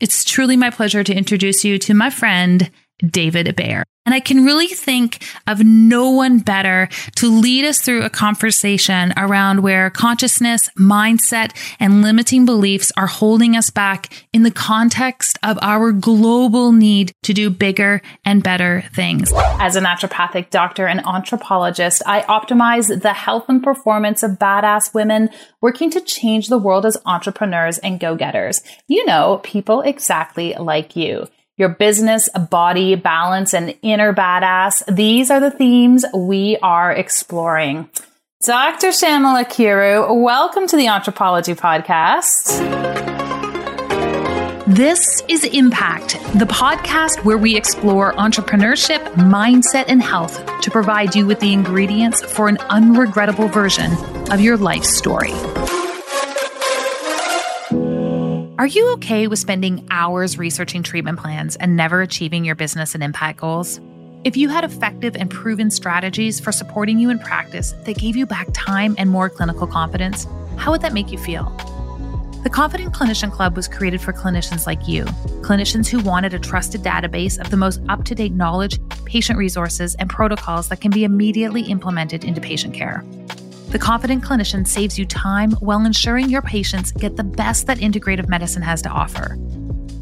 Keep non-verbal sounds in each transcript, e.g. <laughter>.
It's truly my pleasure to introduce you to my friend, David Bayer. And I can really think of no one better to lead us through a conversation around where consciousness, mindset, and limiting beliefs are holding us back in the context of our global need to do bigger and better things. As a naturopathic doctor and anthropologist, I optimize the health and performance of badass women working to change the world as entrepreneurs and go getters. You know, people exactly like you your business, body, balance, and inner badass. These are the themes we are exploring. Dr. Shyamala Kiru, welcome to the Anthropology Podcast. This is Impact, the podcast where we explore entrepreneurship, mindset, and health to provide you with the ingredients for an unregrettable version of your life story. Are you okay with spending hours researching treatment plans and never achieving your business and impact goals? If you had effective and proven strategies for supporting you in practice that gave you back time and more clinical confidence, how would that make you feel? The Confident Clinician Club was created for clinicians like you, clinicians who wanted a trusted database of the most up to date knowledge, patient resources, and protocols that can be immediately implemented into patient care. The Confident Clinician saves you time while ensuring your patients get the best that integrative medicine has to offer.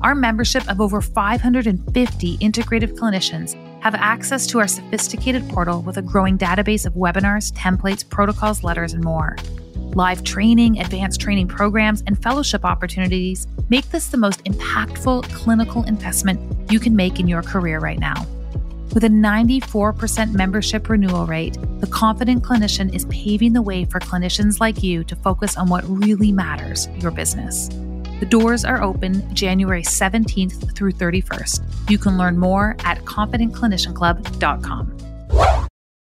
Our membership of over 550 integrative clinicians have access to our sophisticated portal with a growing database of webinars, templates, protocols, letters, and more. Live training, advanced training programs, and fellowship opportunities make this the most impactful clinical investment you can make in your career right now. With a 94% membership renewal rate, the Confident Clinician is paving the way for clinicians like you to focus on what really matters your business. The doors are open January 17th through 31st. You can learn more at confidentclinicianclub.com.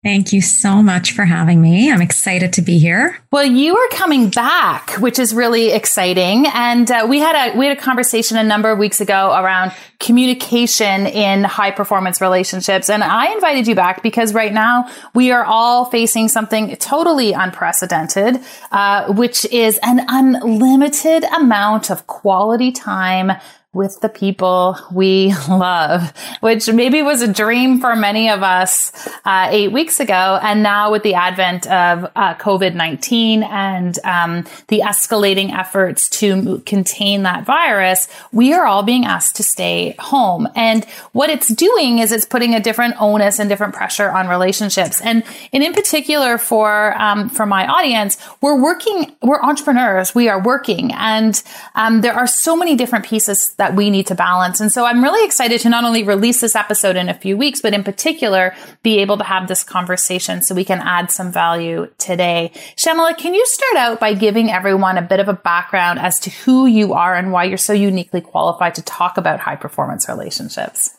Thank you so much for having me. I'm excited to be here. Well, you are coming back, which is really exciting. And uh, we had a we had a conversation a number of weeks ago around communication in high performance relationships, and I invited you back because right now we are all facing something totally unprecedented, uh, which is an unlimited amount of quality time with the people we <laughs> love, which maybe was a dream for many of us uh, eight weeks ago. And now with the advent of uh, COVID-19 and um, the escalating efforts to contain that virus, we are all being asked to stay home. And what it's doing is it's putting a different onus and different pressure on relationships. And, and in particular for, um, for my audience, we're working, we're entrepreneurs, we are working. And um, there are so many different pieces that that we need to balance. And so I'm really excited to not only release this episode in a few weeks, but in particular, be able to have this conversation so we can add some value today. Shyamala, can you start out by giving everyone a bit of a background as to who you are and why you're so uniquely qualified to talk about high performance relationships?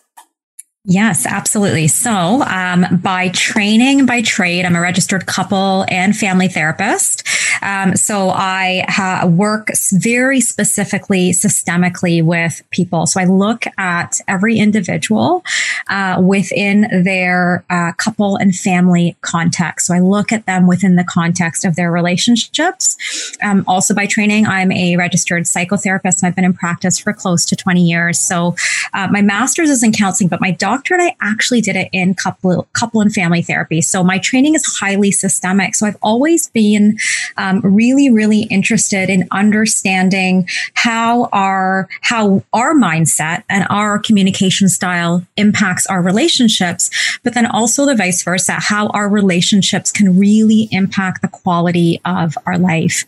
Yes, absolutely. So, um, by training, by trade, I'm a registered couple and family therapist. Um, so, I ha- work very specifically, systemically with people. So, I look at every individual uh, within their uh, couple and family context. So, I look at them within the context of their relationships. Um, also, by training, I'm a registered psychotherapist and I've been in practice for close to 20 years. So, uh, my master's is in counseling, but my doctorate doctorate, I actually did it in couple, couple and family therapy. So my training is highly systemic. So I've always been um, really, really interested in understanding how our, how our mindset and our communication style impacts our relationships, but then also the vice versa, how our relationships can really impact the quality of our life.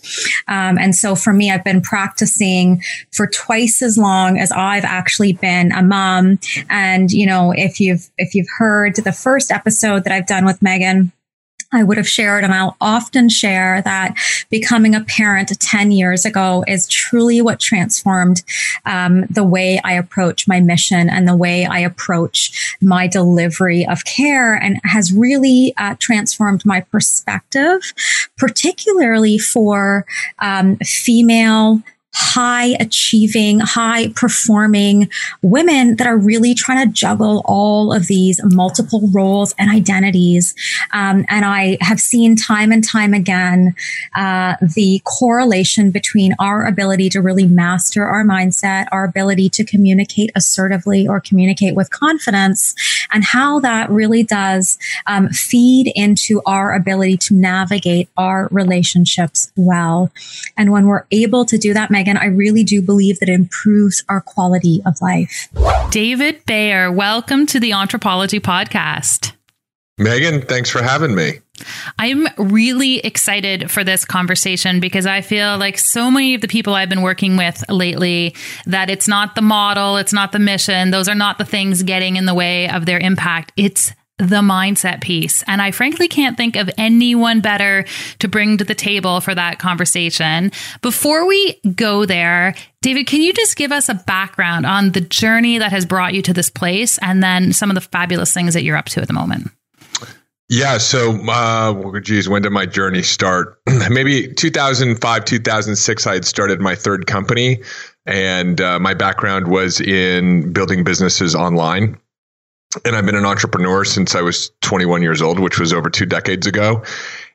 Um, and so for me, I've been practicing for twice as long as I've actually been a mom. And, you know, if you've if you've heard the first episode that I've done with Meghan, I would have shared, and I'll often share that becoming a parent 10 years ago is truly what transformed um, the way I approach my mission and the way I approach my delivery of care and has really uh, transformed my perspective, particularly for um, female high achieving, high performing women that are really trying to juggle all of these multiple roles and identities. Um, and I have seen time and time again uh, the correlation between our ability to really master our mindset, our ability to communicate assertively or communicate with confidence, and how that really does um, feed into our ability to navigate our relationships well. And when we're able to do that, Meghan, I really do believe that it improves our quality of life. David Bayer, welcome to the Anthropology Podcast. Meghan, thanks for having me. I'm really excited for this conversation because I feel like so many of the people I've been working with lately that it's not the model, it's not the mission, those are not the things getting in the way of their impact. It's the mindset piece. And I frankly can't think of anyone better to bring to the table for that conversation. Before we go there, David, can you just give us a background on the journey that has brought you to this place and then some of the fabulous things that you're up to at the moment? Yeah. So, uh, geez, when did my journey start? <clears throat> Maybe 2005, 2006, I had started my third company. And uh, my background was in building businesses online and I've been an entrepreneur since I was 21 years old, which was over two decades ago.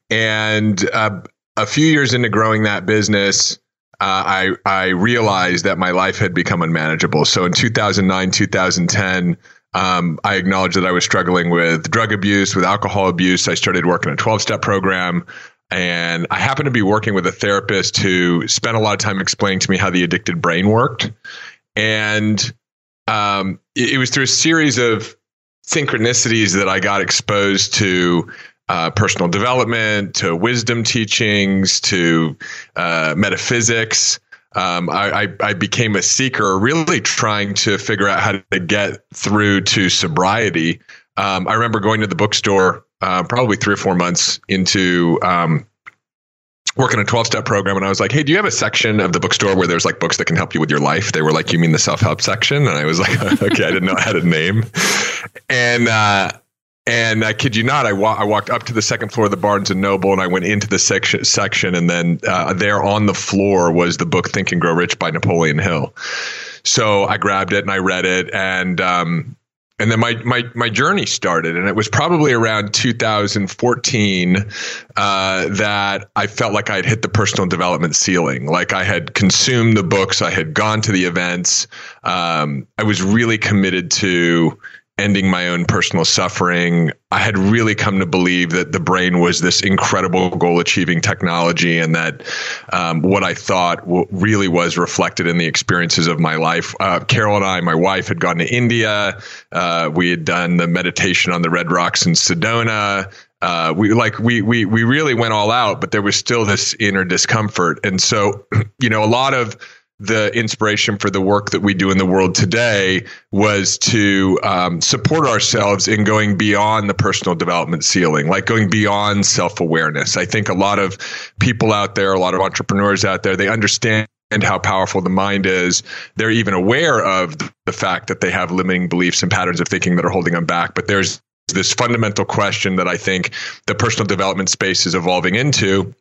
And uh, a few years into growing that business, uh, I I realized that my life had become unmanageable. So in 2009, 2010. Um, I acknowledged that I was struggling with drug abuse, with alcohol abuse. I started working a 12 step program. And I happened to be working with a therapist who spent a lot of time explaining to me how the addicted brain worked. And um, it, it was through a series of synchronicities that I got exposed to uh, personal development, to wisdom teachings, to uh, metaphysics. Um, I, I, I, became a seeker, really trying to figure out how to get through to sobriety. Um, I remember going to the bookstore uh, probably three or four months into um, working in a 12 step program and I was like, Hey, do you have a section of the bookstore where there's like books that can help you with your life? They were like, You mean the self help section? And I was like, <laughs> Okay, I didn't know I had a name. And, uh, and I kid you not, I, wa- I walked up to the second floor of the Barnes and Noble and I went into the section, section and then uh, there on the floor was the book Think and Grow Rich by Napoleon Hill. So I grabbed it and I read it and um, and then my my my journey started, and it was probably around 2014 uh, that I felt like I had hit the personal development ceiling. Like I had consumed the books, I had gone to the events. Um, I was really committed to ending my own personal suffering, I had really come to believe that the brain was this incredible goal achieving technology and that um, what I thought w- really was reflected in the experiences of my life. Uh, Carol and I, my wife, had gone to India. Uh, we had done the meditation on the Red Rocks in Sedona. Uh, we like we we we really went all out, but there was still this inner discomfort, and so <clears throat> you know a lot of the inspiration for the work that we do in the world today was to um, support ourselves in going beyond the personal development ceiling, like going beyond self awareness. I think a lot of people out there, a lot of entrepreneurs out there, they understand how powerful the mind is. They're even aware of the fact that they have limiting beliefs and patterns of thinking that are holding them back. But there's this fundamental question that I think the personal development space is evolving into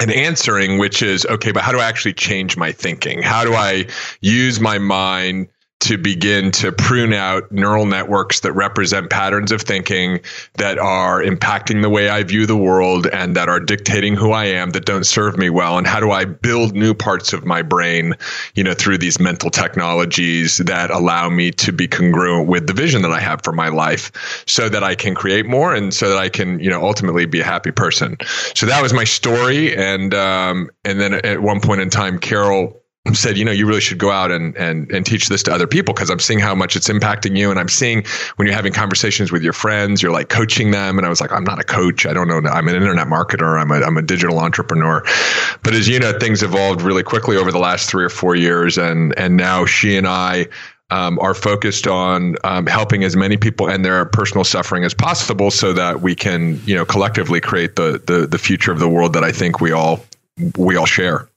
and answering, which is okay, but how do I actually change my thinking? How do I use my mind to begin to prune out neural networks that represent patterns of thinking that are impacting the way I view the world and that are dictating who I am that don't serve me well. And how do I build new parts of my brain you know through these mental technologies that allow me to be congruent with the vision that I have for my life so that I can create more and so that I can you know ultimately be a happy person? So that was my story. And um, and then at one point in time Carol said, you know, you really should go out and and and teach this to other people because I'm seeing how much it's impacting you, and I'm seeing when you're having conversations with your friends, you're like coaching them, and I was like, I'm not a coach, I don't know, I'm an internet marketer, I'm a I'm a digital entrepreneur, but as you know, things evolved really quickly over the last three or four years, and and now she and I. Um, are focused on um, helping as many people end their personal suffering as possible, so that we can, you know, collectively create the the the future of the world that I think we all we all share.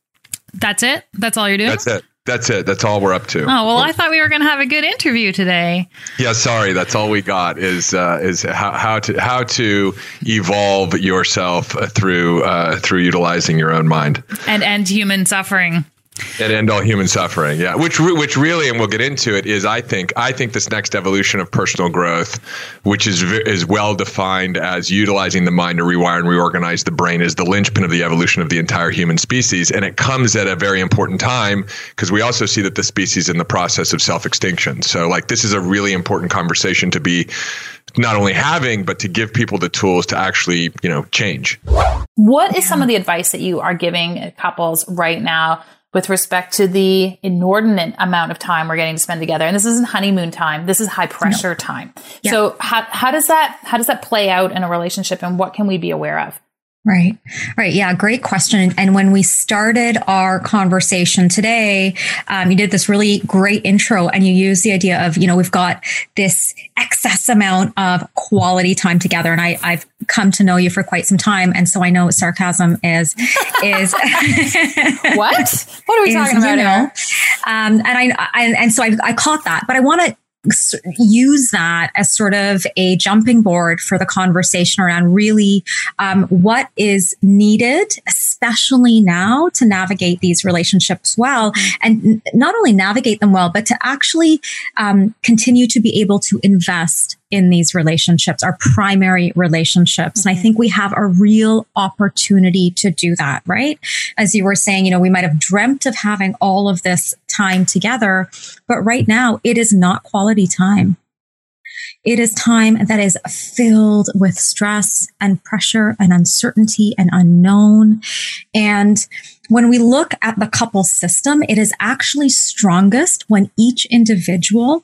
That's it? That's all you're doing? That's it. That's it. That's all we're up to. Oh well, I thought we were going to have a good interview today. Yeah, sorry. That's all we got is uh, is how, how to how to evolve yourself through uh, through utilizing your own mind and end human suffering. And end all human suffering. Yeah, which which really, and we'll get into it, is I think I think this next evolution of personal growth, which is is well defined as utilizing the mind to rewire and reorganize the brain, is the linchpin of the evolution of the entire human species, and it comes at a very important time because we also see that the species in the process of self extinction. So, like, this is a really important conversation to be not only having, but to give people the tools to actually, you know, change. What is some of the advice that you are giving couples right now with respect to the inordinate amount of time we're getting to spend together. And this isn't honeymoon time. This is high pressure no. time. Yeah. So how, how does that, how does that play out in a relationship and what can we be aware of? Right. Right. Yeah. Great question. And when we started our conversation today, um, you did this really great intro and you used the idea of, you know, we've got this excess amount of quality time together. And I, I've come to know you for quite some time. And so I know sarcasm is, is <laughs> what? What are we <laughs> talking about you know. Um, and I, I, and so I, I caught that, but I want to use that as sort of a jumping board for the conversation around really um, what is needed, especially now to navigate these relationships well. And not only navigate them well, but to actually um, continue to be able to invest in these relationships, our primary relationships. And I mm-hmm. think we have a real opportunity to do that, right? As you were saying, you know, we might have dreamt of having all of this time together, but right now it is not quality time. It is time that is filled with stress and pressure and uncertainty and unknown. And when we look at the couple system, it is actually strongest when each individual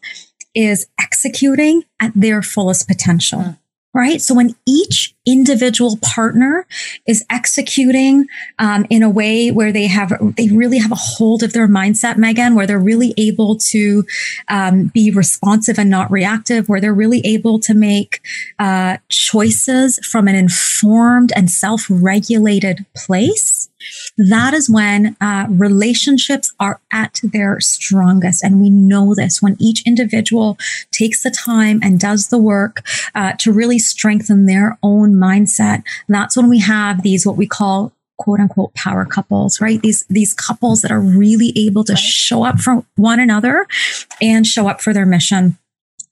is executing at their fullest potential. Mm. Right. So when each individual partner is executing um, in a way where they have, they really have a hold of their mindset, Meghan, where they're really able to um, be responsive and not reactive, where they're really able to make uh, choices from an informed and self-regulated place that is when uh, relationships are at their strongest. And we know this when each individual takes the time and does the work uh, to really strengthen their own mindset. That's when we have these, what we call quote unquote power couples, right? These, these couples that are really able to show up for one another and show up for their mission.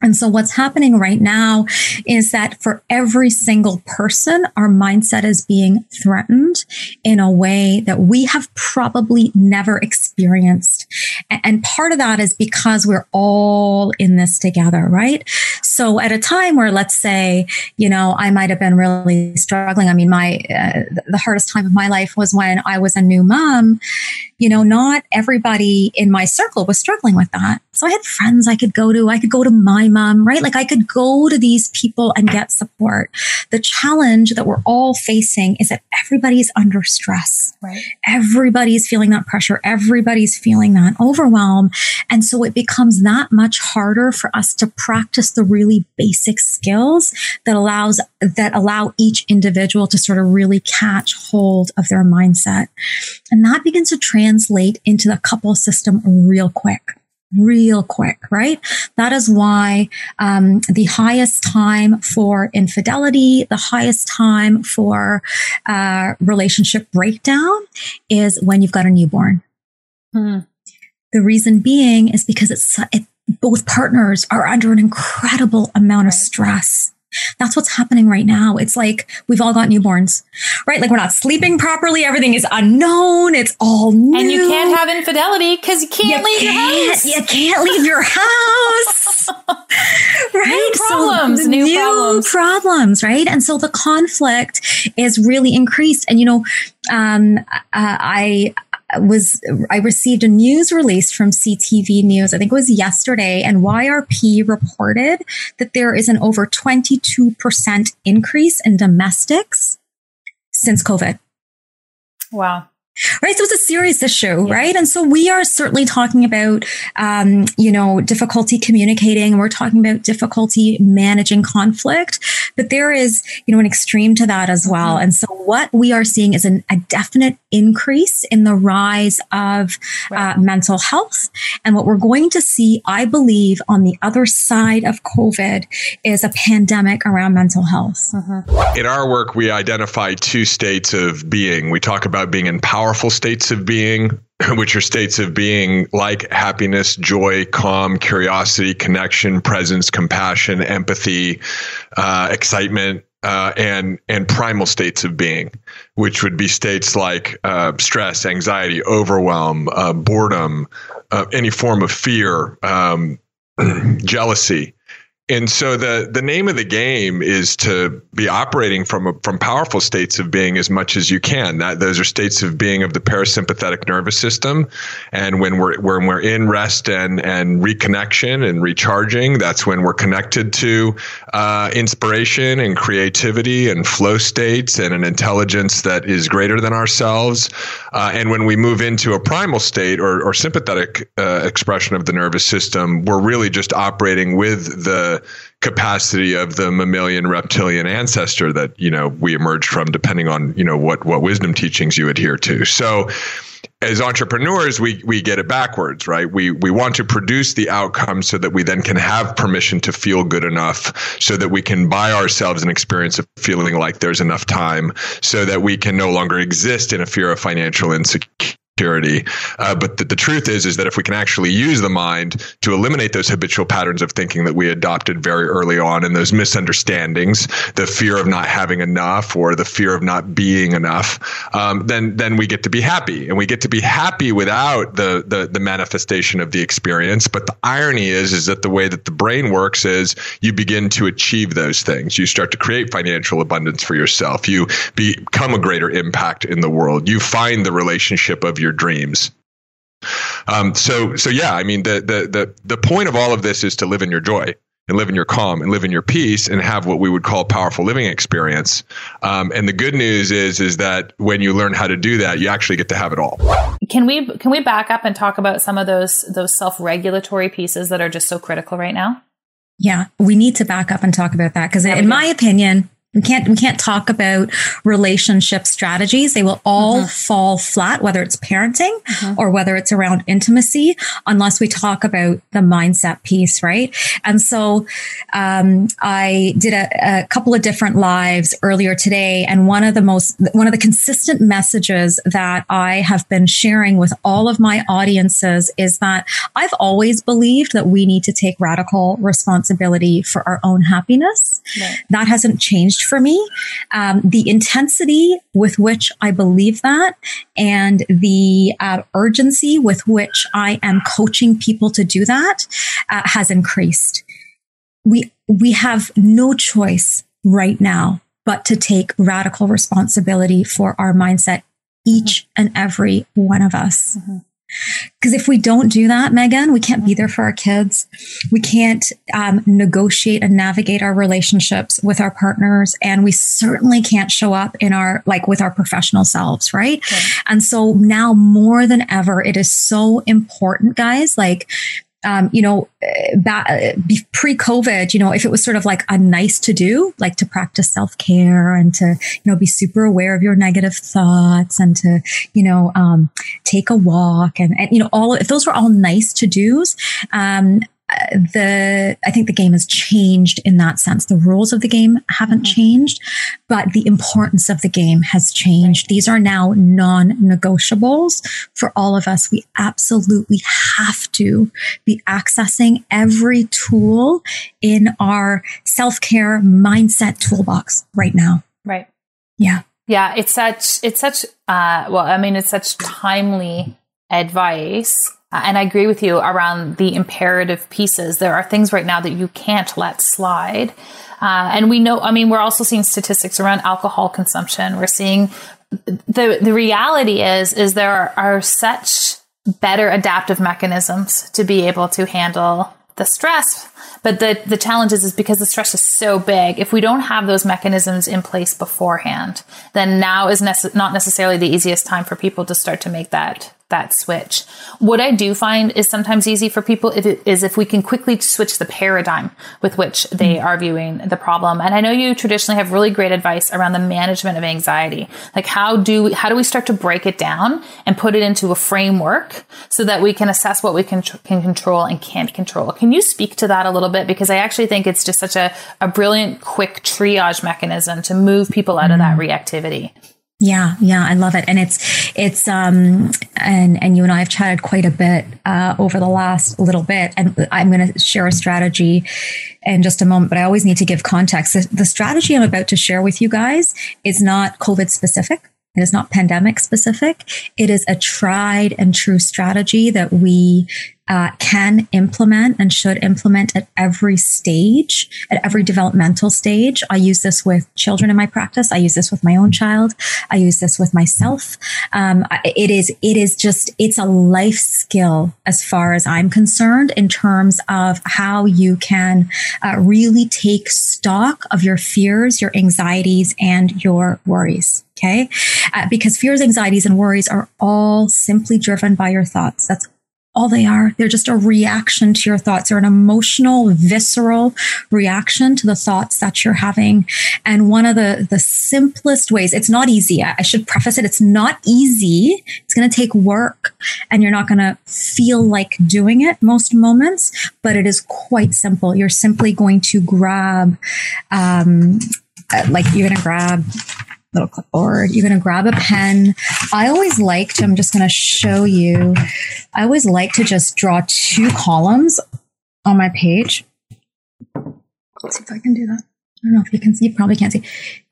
And so what's happening right now is that for every single person, our mindset is being threatened in a way that we have probably never experienced. And part of that is because we're all in this together, right? So at a time where let's say, you know, I might have been really struggling. I mean, my, uh, the hardest time of my life was when I was a new mom. You know, not everybody in my circle was struggling with that. So I had friends I could go to. I could go to my mom, right? Like I could go to these people and get support. The challenge that we're all facing is that everybody's under stress. Right. Everybody's feeling that pressure. Everybody's feeling that overwhelm. And so it becomes that much harder for us to practice the really basic skills that allows, that allow each individual to sort of really catch hold of their mindset. And that begins to translate into the couple system real quick real quick, right? That is why um, the highest time for infidelity, the highest time for uh, relationship breakdown is when you've got a newborn. Hmm. The reason being is because it's it, both partners are under an incredible amount of stress. That's what's happening right now. It's like we've all got newborns, right? Like we're not sleeping properly. Everything is unknown. It's all new. And you can't have infidelity because you can't you leave can't, your house. You can't leave your house. <laughs> right? New problems. So, new, new problems. problems. Right. And so the conflict is really increased. And, you know, um, uh, I, was I received a news release from CTV News, I think it was yesterday, and YRP reported that there is an over 22% increase in domestics since COVID. Wow. Right. So it's a serious issue, yeah. right? And so we are certainly talking about, um, you know, difficulty communicating. We're talking about difficulty managing conflict, but there is, you know, an extreme to that as well. Mm-hmm. And so what we are seeing is an, a definite increase in the rise of right. uh, mental health. And what we're going to see, I believe, on the other side of COVID is a pandemic around mental health. Mm-hmm. In our work, we identify two states of being. We talk about being in powerful states of being <laughs> which are states of being like happiness, joy, calm, curiosity, connection, presence, compassion, empathy, uh, excitement, uh, and and primal states of being, which would be states like uh, stress, anxiety, overwhelm, uh, boredom, uh, any form of fear, um, <clears throat> jealousy and so the the name of the game is to be operating from from powerful states of being as much as you can. That those are states of being of the parasympathetic nervous system, and when we're when we're in rest and and reconnection and recharging, that's when we're connected to uh, inspiration and creativity and flow states and an intelligence that is greater than ourselves. Uh, and when we move into a primal state or, or sympathetic uh, expression of the nervous system, we're really just operating with the capacity of the mammalian reptilian ancestor that you know we emerged from depending on you know what what wisdom teachings you adhere to. So as entrepreneurs we we get it backwards right? We we want to produce the outcome so that we then can have permission to feel good enough so that we can buy ourselves an experience of feeling like there's enough time so that we can no longer exist in a fear of financial insecurity security. Uh, but the, the, truth is, is that if we can actually use the mind to eliminate those habitual patterns of thinking that we adopted very early on and those misunderstandings, the fear of not having enough or the fear of not being enough, um, then then we get to be happy, and we get to be happy without the, the the manifestation of the experience. But the irony is, is that the way that the brain works is you begin to achieve those things. You start to create financial abundance for yourself. You become a greater impact in the world. You find the relationship of your dreams. Um, so so yeah, I mean the, the the the point of all of this is to live in your joy and live in your calm and live in your peace and have what we would call powerful living experience. Um, and the good news is is that when you learn how to do that, you actually get to have it all. Can we can we back up and talk about some of those those self regulatory pieces that are just so critical right now? Yeah, we need to back up and talk about that because, yeah, in my opinion, we can't we can't talk about relationship strategies. They will all mm-hmm. fall flat, whether it's parenting mm-hmm. or whether it's around intimacy, unless we talk about the mindset piece, right? And so um, I did a, a, couple of different lives earlier today, and one of the most one of the consistent messages that I have been sharing with all of my audiences is that I've always believed that we need to take radical responsibility for our own happiness. Right. That hasn't changed for me. Um, the intensity with which I believe that and the uh, urgency with which I am coaching people to do that uh, has increased. We, we have no choice right now but to take radical responsibility for our mindset, each mm-hmm. and every one of us. Mm-hmm. Because if we don't do that, Meghan, we can't be there for our kids. We can't um, negotiate and navigate our relationships with our partners. And we certainly can't show up in our, like with our professional selves, right? And so now more than ever, it is so important, guys. Like, um, you know, uh, pre COVID, you know, if it was sort of like a nice to do, like to practice self care and to, you know, be super aware of your negative thoughts and to, you know, um, take a walk and, and, you know, all, if those were all nice to do's, um, the I think the game has changed in that sense. The rules of the game haven't mm-hmm. changed, but the importance of the game has changed. Right. These are now non-negotiables for all of us. We absolutely have to be accessing every tool in our self-care mindset toolbox right now. Right. Yeah. Yeah, it's such it's such uh well, I mean it's such timely advice and I agree with you around the imperative pieces. There are things right now that you can't let slide. Uh, and we know, I mean, we're also seeing statistics around alcohol consumption. We're seeing the, the reality is, is there are, are such better adaptive mechanisms to be able to handle the stress. But the, the challenge is, is because the stress is so big, if we don't have those mechanisms in place beforehand, then now is nece- not necessarily the easiest time for people to start to make that that switch. What I do find is sometimes easy for people is if we can quickly switch the paradigm with which they mm-hmm. are viewing the problem. And I know you traditionally have really great advice around the management of anxiety. Like how do we, how do we start to break it down and put it into a framework so that we can assess what we can, can control and can't control? Can you speak to that a little bit? Because I actually think it's just such a, a brilliant, quick triage mechanism to move people out mm-hmm. of that mm-hmm. reactivity. Yeah, yeah, I love it, and it's it's um and and you and I have chatted quite a bit uh, over the last little bit, and I'm going to share a strategy in just a moment. But I always need to give context. The, the strategy I'm about to share with you guys is not COVID specific. It is not pandemic specific. It is a tried and true strategy that we uh, can implement and should implement at every stage, at every developmental stage. I use this with children in my practice. I use this with my own child. I use this with myself. Um, it is, it is just, it's a life skill as far as I'm concerned in terms of how you can uh, really take stock of your fears, your anxieties, and your worries. Okay. Uh, because fears, anxieties, and worries are all simply driven by your thoughts. That's all they are. They're just a reaction to your thoughts. They're an emotional, visceral reaction to the thoughts that you're having. And one of the, the simplest ways, it's not easy. I should preface it. It's not easy. It's going to take work and you're not going to feel like doing it most moments, but it is quite simple. You're simply going to grab, um, uh, like you're going to grab little clipboard. You're going to grab a pen. I always like to, I'm just going to show you, I always like to just draw two columns on my page. Let's see if I can do that. I don't know if you can see, you probably can't see.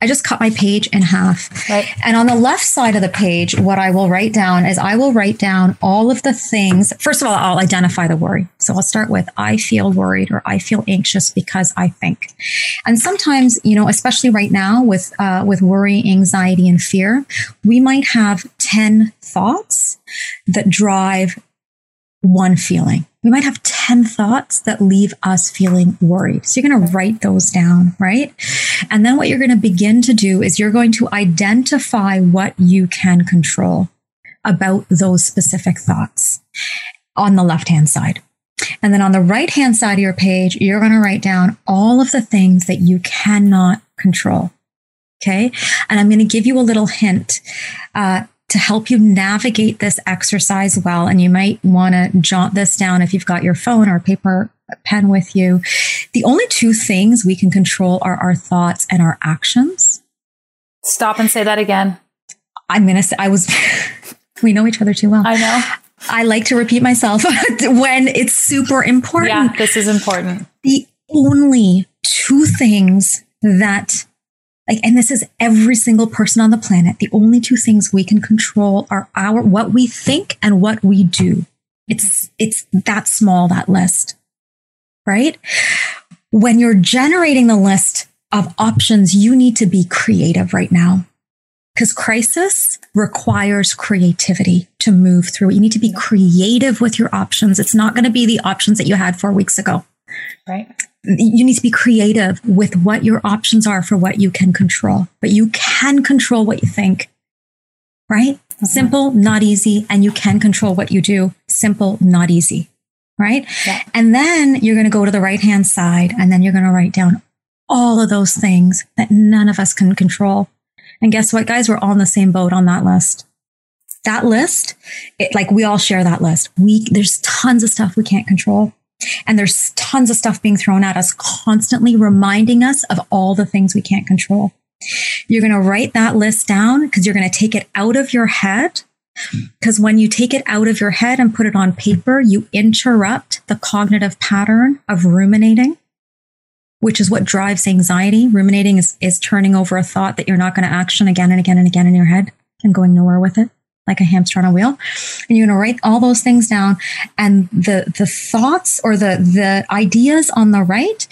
I just cut my page in half. Right. And on the left side of the page, what I will write down is I will write down all of the things. First of all, I'll identify the worry. So I'll start with I feel worried or I feel anxious because I think. And sometimes, you know, especially right now with, uh, with worry, anxiety, and fear, we might have 10 thoughts that drive one feeling. We might have 10 thoughts that leave us feeling worried. So you're going to write those down, right? And then what you're going to begin to do is you're going to identify what you can control about those specific thoughts on the left hand side. And then on the right hand side of your page, you're going to write down all of the things that you cannot control. Okay. And I'm going to give you a little hint. Uh, to help you navigate this exercise well. And you might want to jot this down if you've got your phone or paper pen with you. The only two things we can control are our thoughts and our actions. Stop and say that again. I'm going to say, I was, <laughs> we know each other too well. I know. I like to repeat myself <laughs> when it's super important. Yeah, this is important. The only two things that like, and this is every single person on the planet. The only two things we can control are our, what we think and what we do. It's, it's that small, that list, right? When you're generating the list of options, you need to be creative right now because crisis requires creativity to move through. You need to be creative with your options. It's not going to be the options that you had four weeks ago. Right you need to be creative with what your options are for what you can control, but you can control what you think, right? Mm-hmm. Simple, not easy. And you can control what you do. Simple, not easy, right? Yeah. And then you're going to go to the right hand side and then you're going to write down all of those things that none of us can control. And guess what, guys? We're all in the same boat on that list. That list, it, like we all share that list. We, there's tons of stuff we can't control. And there's tons of stuff being thrown at us, constantly reminding us of all the things we can't control. You're going to write that list down because you're going to take it out of your head. Because when you take it out of your head and put it on paper, you interrupt the cognitive pattern of ruminating, which is what drives anxiety. Ruminating is, is turning over a thought that you're not going to action again and again and again in your head and going nowhere with it like a hamster on a wheel. And you're going to write all those things down. And the the thoughts or the the ideas on the right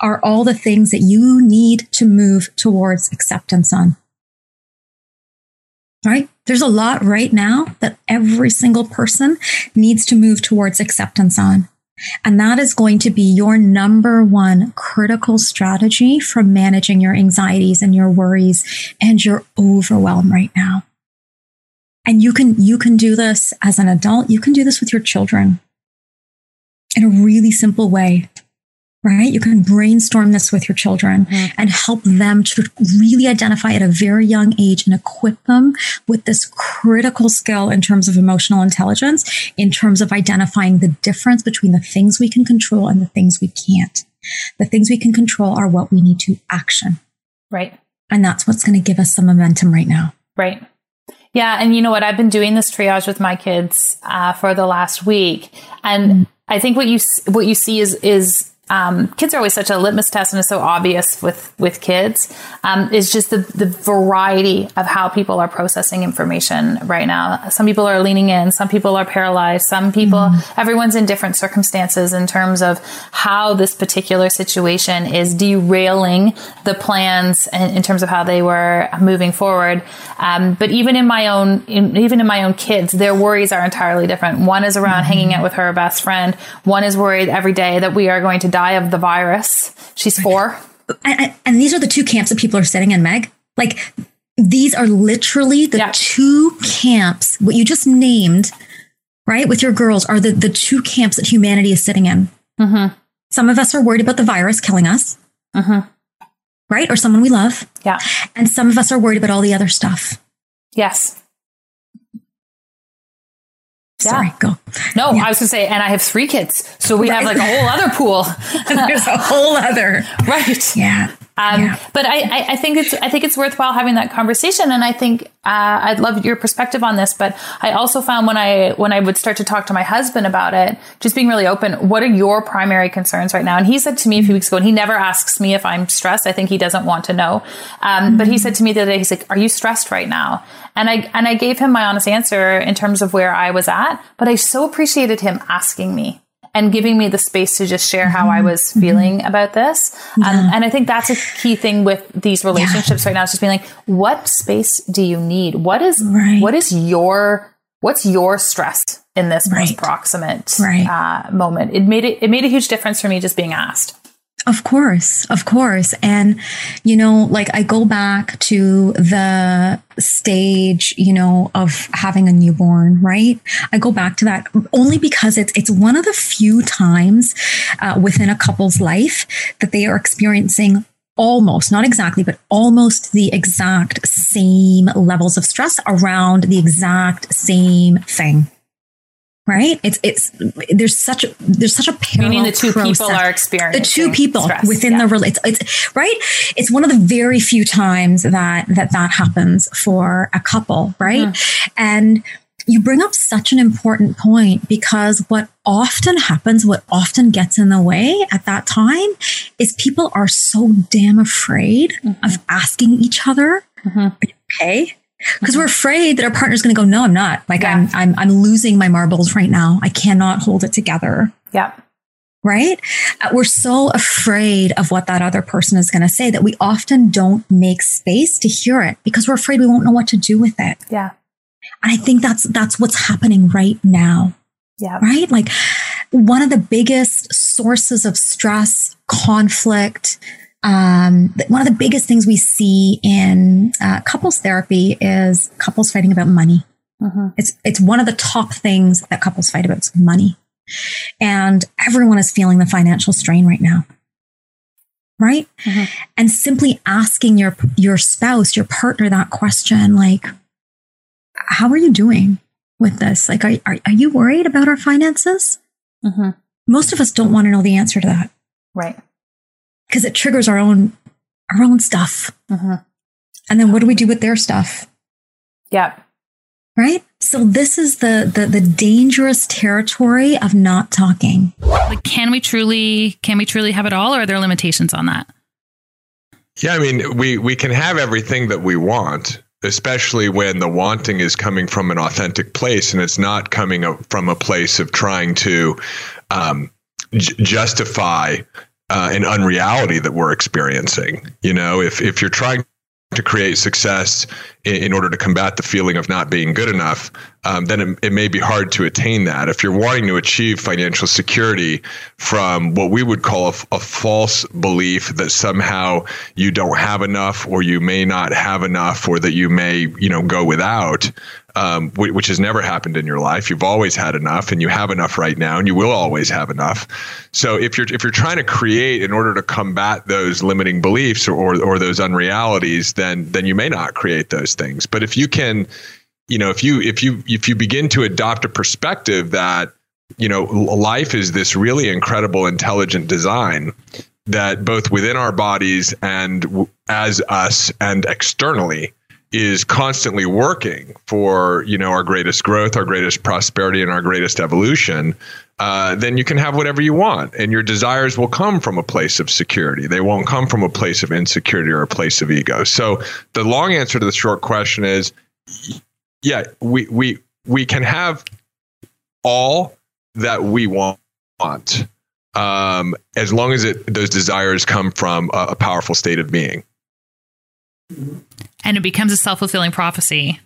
are all the things that you need to move towards acceptance on. Right? There's a lot right now that every single person needs to move towards acceptance on. And that is going to be your number one critical strategy for managing your anxieties and your worries and your overwhelm right now and you can, you can do this as an adult. You can do this with your children in a really simple way, right? You can brainstorm this with your children mm-hmm. and help them to really identify at a very young age and equip them with this critical skill in terms of emotional intelligence, in terms of identifying the difference between the things we can control and the things we can't. The things we can control are what we need to action. Right. And that's what's going to give us some momentum right now. Right. Yeah, and you know what? I've been doing this triage with my kids uh, for the last week, and mm. I think what you what you see is is um, kids are always such a litmus test and it's so obvious with with kids. Um, is just the, the variety of how people are processing information right now. Some people are leaning in some people are paralyzed some people mm-hmm. everyone's in different circumstances in terms of how this particular situation is derailing the plans in, in terms of how they were moving forward. Um, but even in my own in, even in my own kids their worries are entirely different. One is around mm-hmm. hanging out with her best friend. One is worried every day that we are going to die of the virus. She's four. And, and these are the two camps that people are sitting in, Meg. Like these are literally the yeah. two camps, what you just named, right, with your girls are the, the two camps that humanity is sitting in. Mm-hmm. Some of us are worried about the virus killing us, mm-hmm. right? Or someone we love. Yeah. And some of us are worried about all the other stuff. Yes. Sorry, yeah. go. No, yeah. I was gonna say, and I have three kids, so we right. have like a whole other pool. And <laughs> there's a whole other, <laughs> right? Yeah. Um, yeah. But I, I, I, think it's I think it's worthwhile having that conversation, and I think uh, I'd love your perspective on this. But I also found when I when I would start to talk to my husband about it, just being really open. What are your primary concerns right now? And he said to me a few weeks ago, and he never asks me if I'm stressed. I think he doesn't want to know. Um, mm-hmm. But he said to me the other day, he's like, "Are you stressed right now?" And I and I gave him my honest answer in terms of where I was at. But I so appreciated him asking me and giving me the space to just share how I mm-hmm. was feeling mm-hmm. about this. Um, yeah. Um, and I think that's a key thing with these relationships yeah. right now. Is just being like, what space do you need? What is right. what is your what's your stress in this right. most proximate right. uh, moment? It made it it made a huge difference for me just being asked. Of course, of course. And, you know, like I go back to the stage, you know, of having a newborn, right? I go back to that only because it's, it's one of the few times uh, within a couple's life that they are experiencing almost, not exactly, but almost the exact same levels of stress around the exact same thing right? It's it's there's such a there's such a parallel meaning the two process. people are experiencing the two people stress, within yeah. the it's it's right. It's one of the very few times that that that happens for a couple, right? Mm-hmm. And you bring up such an important point because what often happens, what often gets in the way at that time is people are so damn afraid mm-hmm. of asking each other, mm-hmm. okay? Because we're afraid that our partner's going to go, no, I'm not. Like yeah. I'm, I'm, I'm losing my marbles right now. I cannot hold it together. Yeah. Right. Uh, we're so afraid of what that other person is going to say that we often don't make space to hear it because we're afraid we won't know what to do with it. Yeah. And I think that's, that's what's happening right now. Yeah. Right. Like one of the biggest sources of stress, conflict, um, one of the biggest things we see in uh, couples therapy is couples fighting about money. Mm-hmm. It's it's one of the top things that couples fight about is money, and everyone is feeling the financial strain right now, right? Mm-hmm. And simply asking your your spouse, your partner, that question, like, "How are you doing with this? Like, are are, are you worried about our finances?" Mm-hmm. Most of us don't want to know the answer to that, right? Because it triggers our own our own stuff. Mm-hmm. And then what do we do with their stuff? Yeah. Right? So this is the, the the dangerous territory of not talking. Like can we truly can we truly have it all or are there limitations on that? Yeah, I mean, we we can have everything that we want, especially when the wanting is coming from an authentic place and it's not coming from a place of trying to um, j- justify uh, an unreality that we're experiencing. You know, if if you're trying to create success in, in, order to combat the feeling of not being good enough, um, then it, it, may be hard to attain that. If you're wanting to achieve financial security from what we would call a, a false belief that somehow you don't have enough, or you may not have enough, or that you may, you know, go without, um, which has never happened in your life. You've always had enough, and you have enough right now, and you will always have enough. So if you're if you're trying to create in order to combat those limiting beliefs or or, or those unrealities, then then you may not create those things. But if you can, you know, if you if you if you begin to adopt a perspective that you know life is this really incredible intelligent design that both within our bodies and as us and externally is constantly working for you know our greatest growth, our greatest prosperity, and our greatest evolution, uh, then you can have whatever you want, and your desires will come from a place of security. They won't come from a place of insecurity or a place of ego. So the long answer to the short question is, yeah, we we we can have all that we want. Um, as long as it, those desires come from a, a powerful state of being and it becomes a self-fulfilling prophecy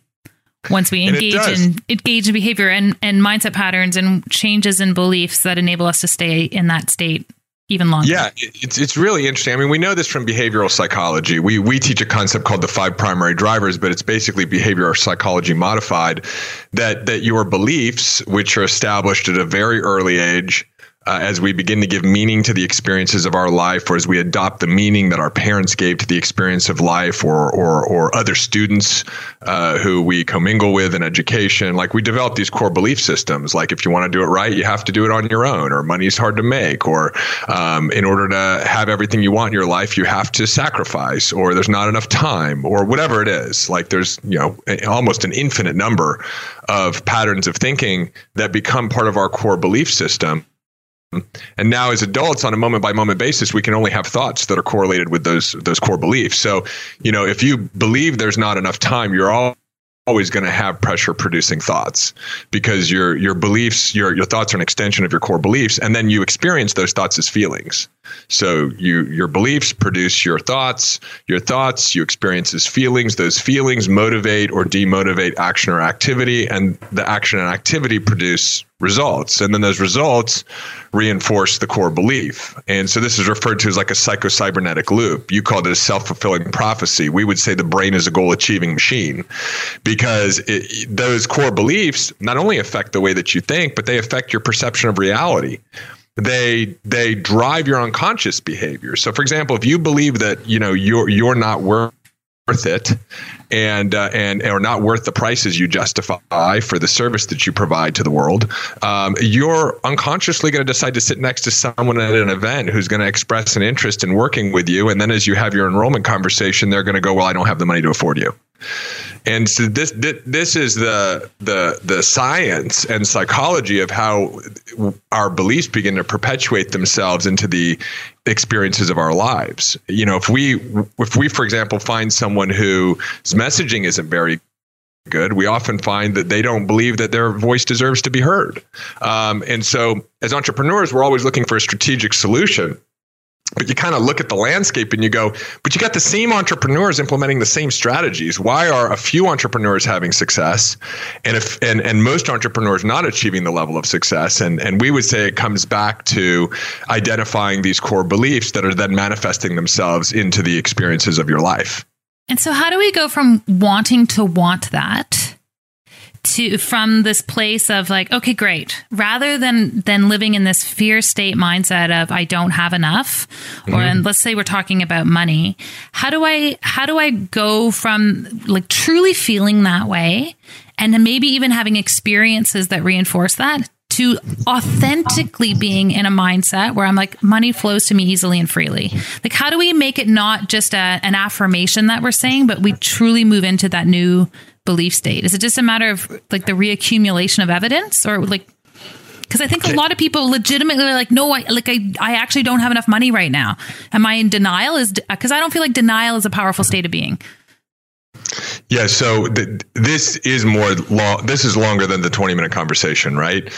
once we engage in engage in behavior and, and mindset patterns and changes in beliefs that enable us to stay in that state even longer. Yeah, it's it's really interesting. I mean, we know this from behavioral psychology. We we teach a concept called the five primary drivers, but it's basically behavioral psychology modified. That that your beliefs, which are established at a very early age, uh, as we begin to give meaning to the experiences of our life, or as we adopt the meaning that our parents gave to the experience of life, or or, or other students uh, who we commingle with in education, like we develop these core belief systems. Like if you want to do it right, you have to do it on your own, or money's hard to make, or um, in order to have everything you want in your life, you have to sacrifice, or there's not enough time, or whatever it is. Like there's you know almost an infinite number of patterns of thinking that become part of our core belief system and now as adults on a moment by moment basis we can only have thoughts that are correlated with those those core beliefs. So you know if you believe there's not enough time you're all always going to have pressure producing thoughts because your your beliefs your your thoughts are an extension of your core beliefs and then you experience those thoughts as feelings. So you your beliefs produce your thoughts. Your thoughts you experience as feelings. Those feelings motivate or demotivate action or activity and the action and activity produce results. And then those results reinforce the core belief. And so this is referred to as like a psychocybernetic loop. You called it a self-fulfilling prophecy. We would say the brain is a goal achieving machine because it, those core beliefs not only affect the way that you think but they affect your perception of reality. They they drive your unconscious behavior. So for example if you believe that you know you're you're not worth it and uh, and are not worth the prices you justify for the service that you provide to the world um, you're unconsciously going to decide to sit next to someone at an event who's going to express an interest in working with you. And then as you have your enrollment conversation they're going to go well i don't have the money to afford you and so this this is the the the science and psychology of how our beliefs begin to perpetuate themselves into the experiences of our lives. You know, if we if we for example find someone whose messaging isn't very good, we often find that they don't believe that their voice deserves to be heard. Um, and so, as entrepreneurs, we're always looking for a strategic solution but you kind of look at the landscape and you go, but you got the same entrepreneurs implementing the same strategies. Why are a few entrepreneurs having success and if and, and most entrepreneurs not achieving the level of success? And and we would say it comes back to identifying these core beliefs that are then manifesting themselves into the experiences of your life. And so how do we go from wanting to want that to from this place of like okay great rather than than living in this fear state mindset of i don't have enough mm-hmm. or and let's say we're talking about money how do i how do i go from like truly feeling that way and maybe even having experiences that reinforce that to authentically being in a mindset where I'm like, money flows to me easily and freely. Like, how do we make it not just a, an affirmation that we're saying, but we truly move into that new belief state? Is it just a matter of like the reaccumulation of evidence or like because I think a lot of people legitimately are like, no, I like I, I actually don't have enough money right now. Am I in denial? Is because I don't feel like denial is a powerful state of being. Yeah, so th- this is more long. This is longer than the twenty minute conversation, right?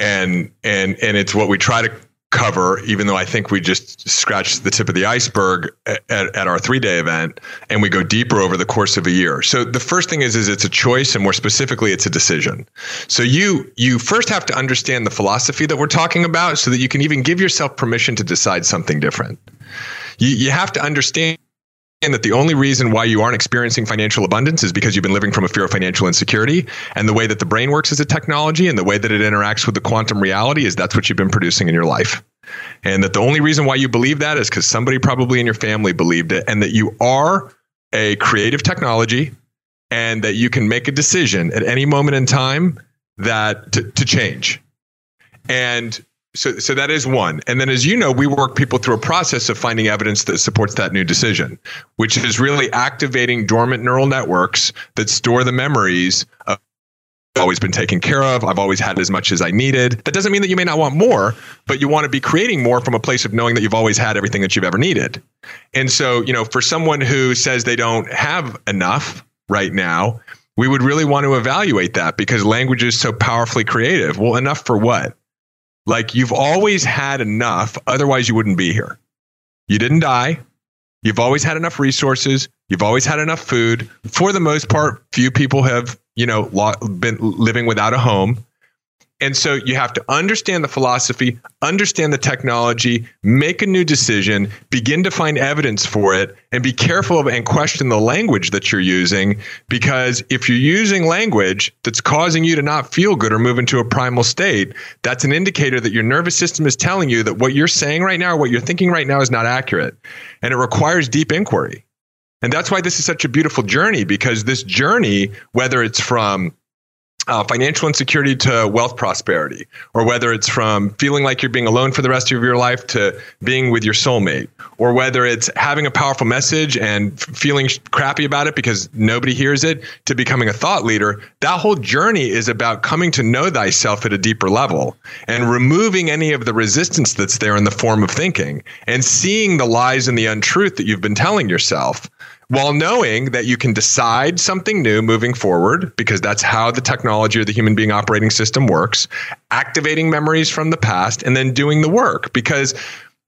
And and and it's what we try to cover, even though I think we just scratched the tip of the iceberg at, at our three day event, and we go deeper over the course of a year. So the first thing is, is it's a choice, and more specifically, it's a decision. So you you first have to understand the philosophy that we're talking about, so that you can even give yourself permission to decide something different. You you have to understand that the only reason why you aren't experiencing financial abundance is because you've been living from a fear of financial insecurity. And the way that the brain works as a technology and the way that it interacts with the quantum reality is that's what you've been producing in your life. And that the only reason why you believe that is because somebody probably in your family believed it, and that you are a creative technology and that you can make a decision at any moment in time that to, to change. And So, so that is one. And then, as you know, we work people through a process of finding evidence that supports that new decision, which is really activating dormant neural networks that store the memories of always been taken care of. I've always had as much as I needed. That doesn't mean that you may not want more, but you want to be creating more from a place of knowing that you've always had everything that you've ever needed. And so, you know, for someone who says they don't have enough right now, we would really want to evaluate that because language is so powerfully creative. Well, enough for what? Like you've always had enough, otherwise you wouldn't be here. You didn't die. You've always had enough resources. You've always had enough food. For the most part, few people have, you know, been living without a home. And so you have to understand the philosophy, understand the technology, make a new decision, begin to find evidence for it, and be careful of and question the language that you're using. Because if you're using language that's causing you to not feel good or move into a primal state, that's an indicator that your nervous system is telling you that what you're saying right now or what you're thinking right now is not accurate. And it requires deep inquiry. And that's why this is such a beautiful journey because this journey, whether it's from uh, financial insecurity to wealth prosperity, or whether it's from feeling like you're being alone for the rest of your life to being with your soulmate, or whether it's having a powerful message and feeling crappy about it because nobody hears it to becoming a thought leader, that whole journey is about coming to know thyself at a deeper level and removing any of the resistance that's there in the form of thinking and seeing the lies and the untruth that you've been telling yourself while knowing that you can decide something new moving forward, because that's how the technology or the human being operating system works, activating memories from the past, and then doing the work. Because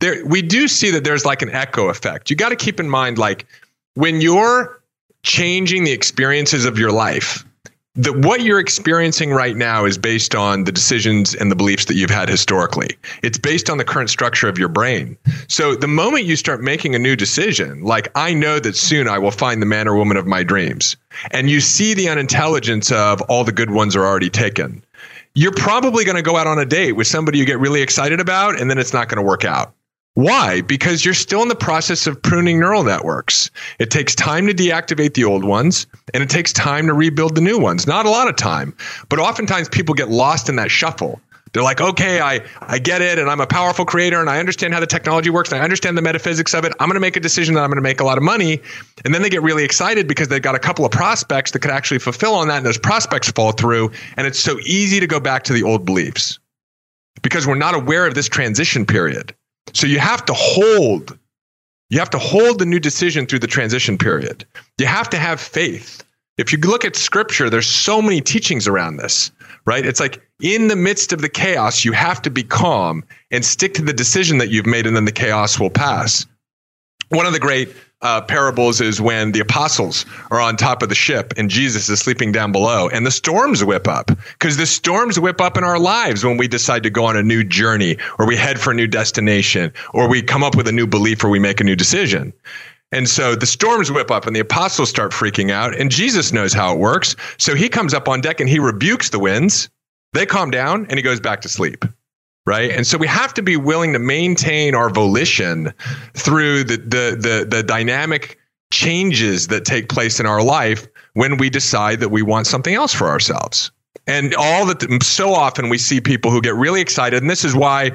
there, we do see that there's like an echo effect. You got to keep in mind, like, when you're changing the experiences of your life, that what you're experiencing right now is based on the decisions and the beliefs that you've had historically. It's based on the current structure of your brain. So the moment you start making a new decision, like I know that soon I will find the man or woman of my dreams, and you see the unintelligence of all the good ones are already taken, you're probably going to go out on a date with somebody you get really excited about, and then it's not going to work out. Why? Because you're still in the process of pruning neural networks. It takes time to deactivate the old ones and it takes time to rebuild the new ones. Not a lot of time, but oftentimes people get lost in that shuffle. They're like, okay, I, I get it, and I'm a powerful creator, and I understand how the technology works, and I understand the metaphysics of it. I'm going to make a decision that I'm going to make a lot of money. And then they get really excited because they've got a couple of prospects that could actually fulfill on that, and those prospects fall through. And it's so easy to go back to the old beliefs because we're not aware of this transition period. So you have to hold. You have to hold the new decision through the transition period. You have to have faith. If you look at scripture, there's so many teachings around this, right? It's like in the midst of the chaos, you have to be calm and stick to the decision that you've made, and then the chaos will pass. One of the great uh, parables is when the apostles are on top of the ship and Jesus is sleeping down below, and the storms whip up because the storms whip up in our lives when we decide to go on a new journey or we head for a new destination or we come up with a new belief or we make a new decision. And so the storms whip up and the apostles start freaking out, and Jesus knows how it works. So he comes up on deck and he rebukes the winds. They calm down and he goes back to sleep right? And so we have to be willing to maintain our volition through the the the, the dynamic changes that take place in our life when we decide that we want something else for ourselves. And all that so often we see people who get really excited, and this is why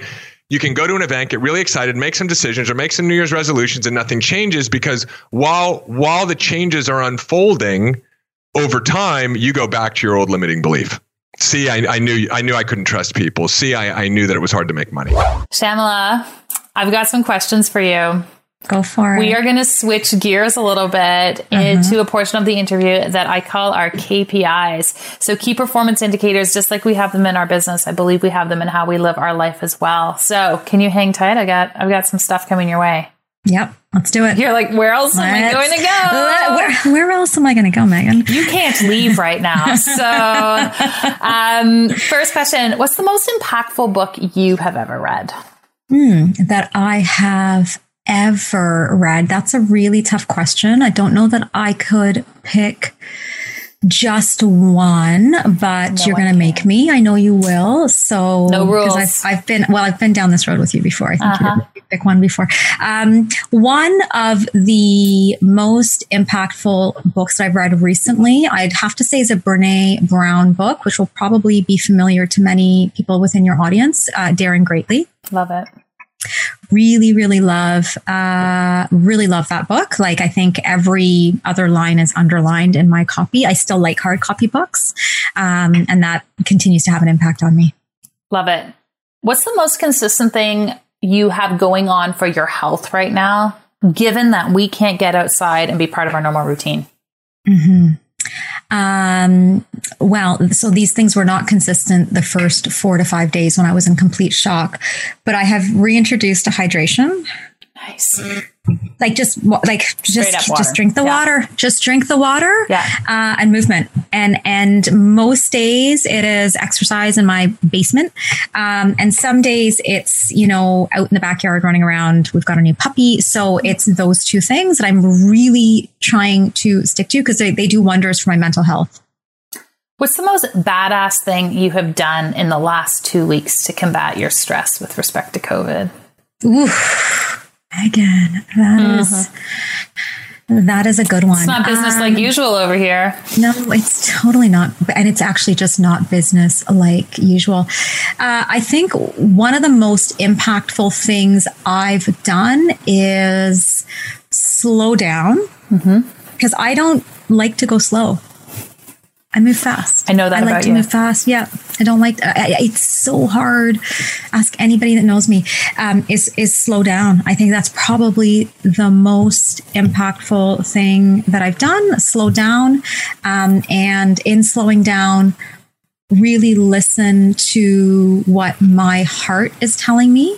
you can go to an event, get really excited, make some decisions or make some New Year's resolutions, and nothing changes because while while the changes are unfolding over time, you go back to your old limiting belief. See, I, I, knew I knew I couldn't trust people. See, I, I knew that it was hard to make money. Shyamala, I've got some questions for you. Go for it. We are going to switch gears a little bit uh-huh. into a portion of the interview that I call our KPIs. So key performance indicators, just like we have them in our business, I believe we have them in how we live our life as well. So can you hang tight? I got, I've got some stuff coming your way. Yep. Let's do it. You're like, where else Let's, am I going to go? Where, where else am I going to go, Meghan? You can't leave right now. <laughs> So, um, first question What's the most impactful book you have ever read? Hmm, that I have ever read? That's a really tough question. I don't know that I could pick just one, but no you're going to make me. I know you will. So no rules. I've, I've, been well. I've been down this road with you before. I think uh-huh. you pick one before. Um, one of the most impactful books that I've read recently, I'd have to say, is a Brene Brown book, which will probably be familiar to many people within your audience. Uh, Daring Greatly. Love it really really love uh really love that book. Like i think every other line is underlined in my copy. I still like hard copy books um and that continues to have an impact on me. Love it. What's the most consistent thing you have going on for your health right now given that we can't get outside and be part of our normal routine? Mm-hmm. Um, well, so these things were not consistent the first four to five days when I was in complete shock, but I have reintroduced a hydration. Nice. Like just like just just drink the yeah. water. Just drink the water. Yeah. Uh, and movement. And and most days it is exercise in my basement. Um, and some days it's you know out in the backyard running around. We've got a new puppy, so it's those two things that I'm really trying to stick to because they, they do wonders for my mental health. What's the most badass thing you have done in the last two weeks to combat your stress with respect to COVID? Ooh. Meghan, that mm-hmm. is, that is a good one. It's not business um, like usual over here. No, it's totally not. And it's actually just not business like usual. Uh, I think one of the most impactful things I've done is slow down because mm-hmm. I don't like to go slow. I move fast. I know that. I like to you. move fast. Yeah, I don't like. I, it's so hard. Ask anybody that knows me. Um, is is slow down. I think that's probably the most impactful thing that I've done. Slow down, um, and in slowing down, really listen to what my heart is telling me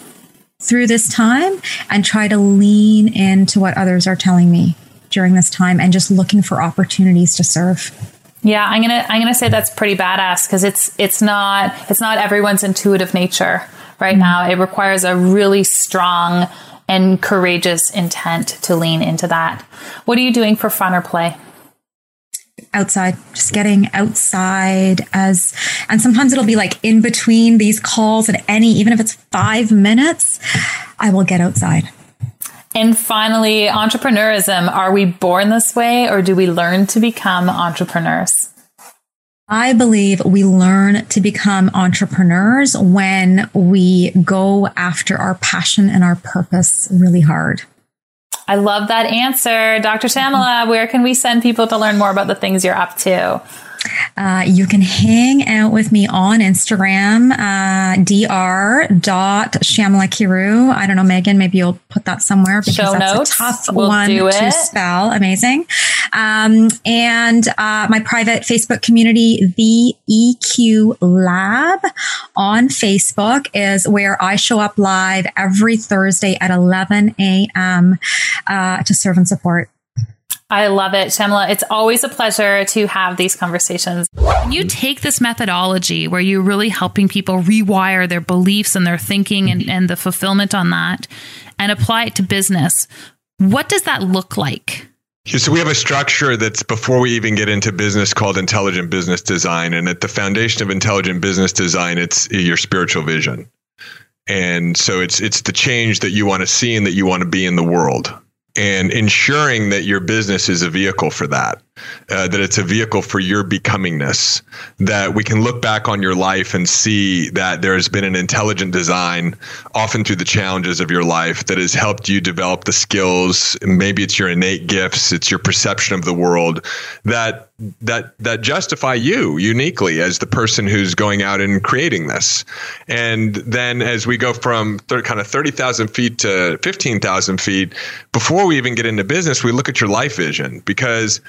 through this time, and try to lean into what others are telling me during this time, and just looking for opportunities to serve. Yeah, I'm gonna I'm gonna say that's pretty badass because it's it's not it's not everyone's intuitive nature right mm-hmm. now. It requires a really strong and courageous intent to lean into that. What are you doing for fun or play? outside just getting outside as and sometimes it'll be like in between these calls and any even if it's 5 minutes I will get outside and finally, entrepreneurism. Are we born this way or do we learn to become entrepreneurs? I believe we learn to become entrepreneurs when we go after our passion and our purpose really hard. I love that answer. Dr. Shyamala, where can we send people to learn more about the things you're up to? Uh, you can hang out with me on Instagram, uh, dr.shamalakiru. I don't know, Meghan, maybe you'll put that somewhere because Show that's notes. a tough we'll one to spell. Amazing. Um, and uh, my private Facebook community, the EQ Lab on Facebook is where I show up live every Thursday at 11 a.m. Uh, to serve and support. I love it, Shyamala. It's always a pleasure to have these conversations. When you take this methodology where you're really helping people rewire their beliefs and their thinking and, and the fulfillment on that and apply it to business, what does that look like? So we have a structure that's before we even get into business called intelligent business design. And at the foundation of intelligent business design, it's your spiritual vision. And so it's it's the change that you want to see and that you want to be in the world and ensuring that your business is a vehicle for that, uh, that it's a vehicle for your becomingness, that we can look back on your life and see that there has been an intelligent design, often through the challenges of your life, that has helped you develop the skills. Maybe it's your innate gifts, it's your perception of the world that that that justify you uniquely as the person who's going out and creating this. And then as we go from kind of 30,000 feet to 15,000 feet, before we even get into business, we look at your life vision because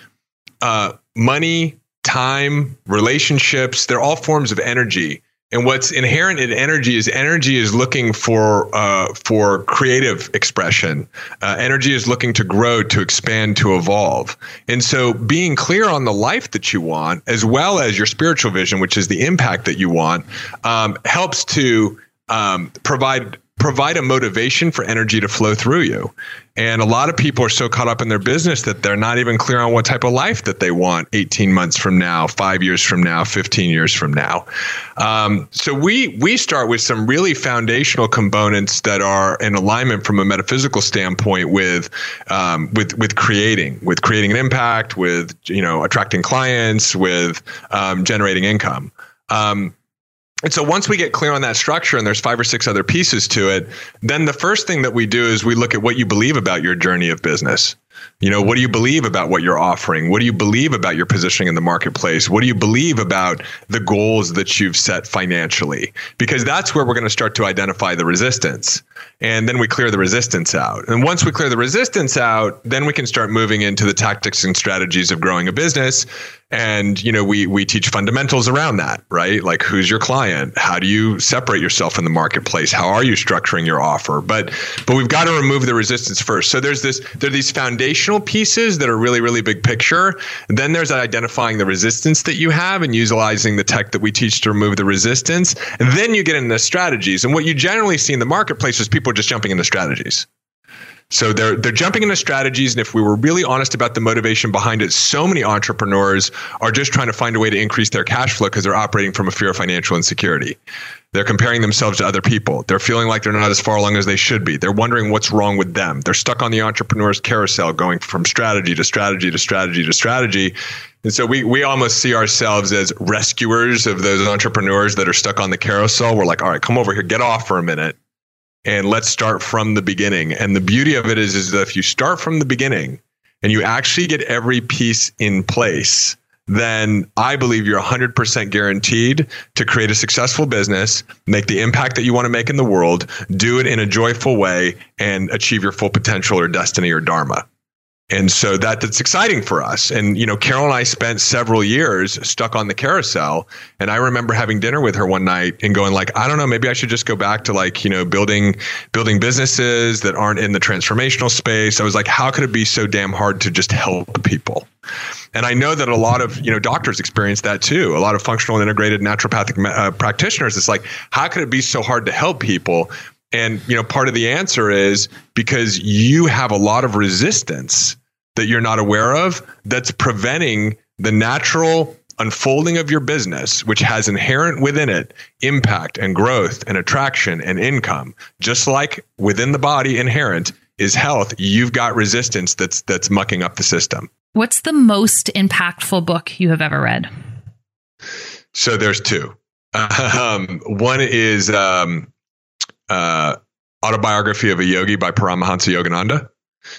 uh, money, time, relationships, they're all forms of energy. And what's inherent in energy is energy is looking for uh, for creative expression. Uh, energy is looking to grow, to expand, to evolve. And so, being clear on the life that you want, as well as your spiritual vision, which is the impact that you want, um, helps to um, provide provide a motivation for energy to flow through you. And a lot of people are so caught up in their business that they're not even clear on what type of life that they want 18 months from now, five years from now, 15 years from now. Um, so we we start with some really foundational components that are in alignment from a metaphysical standpoint with um, with with creating, with creating an impact, with you know attracting clients, with um, generating income. Um, and so once we get clear on that structure and there's five or six other pieces to it, then the first thing that we do is we look at what you believe about your journey of business. You know, what do you believe about what you're offering? What do you believe about your positioning in the marketplace? What do you believe about the goals that you've set financially? Because that's where we're going to start to identify the resistance. And then we clear the resistance out. And once we clear the resistance out, then we can start moving into the tactics and strategies of growing a business. And, you know, we we teach fundamentals around that, right? Like who's your client? How do you separate yourself in the marketplace? How are you structuring your offer? But but we've got to remove the resistance first. So there's this there are these foundational pieces that are really, really big picture. Then there's identifying the resistance that you have and utilizing the tech that we teach to remove the resistance. And then you get into strategies. And what you generally see in the marketplace is people just jumping into strategies. So they're they're jumping into strategies, and if we were really honest about the motivation behind it, so many entrepreneurs are just trying to find a way to increase their cash flow because they're operating from a fear of financial insecurity. They're comparing themselves to other people. They're feeling like they're not as far along as they should be. They're wondering what's wrong with them. They're stuck on the entrepreneur's carousel, going from strategy to strategy to strategy to strategy. And so we we almost see ourselves as rescuers of those entrepreneurs that are stuck on the carousel. We're like, all right, come over here, get off for a minute and let's start from the beginning. And the beauty of it is, is that if you start from the beginning and you actually get every piece in place, then I believe you're 100% guaranteed to create a successful business, make the impact that you want to make in the world, do it in a joyful way, and achieve your full potential or destiny or dharma. And so that that's exciting for us. And you know, Carol and I spent several years stuck on the carousel. And I remember having dinner with her one night and going like, I don't know, maybe I should just go back to like, you know, building building businesses that aren't in the transformational space. I was like, how could it be so damn hard to just help people? And I know that a lot of you know doctors experience that too. A lot of functional and integrated naturopathic uh, practitioners. It's like, how could it be so hard to help people? And you know, part of the answer is because you have a lot of resistance that you're not aware of that's preventing the natural unfolding of your business, which has inherent within it impact and growth and attraction and income, just like within the body inherent is health, you've got resistance that's that's mucking up the system. What's the most impactful book you have ever read? So there's two. <laughs> Um, one is um, uh, Autobiography of a Yogi by Paramahansa Yogananda.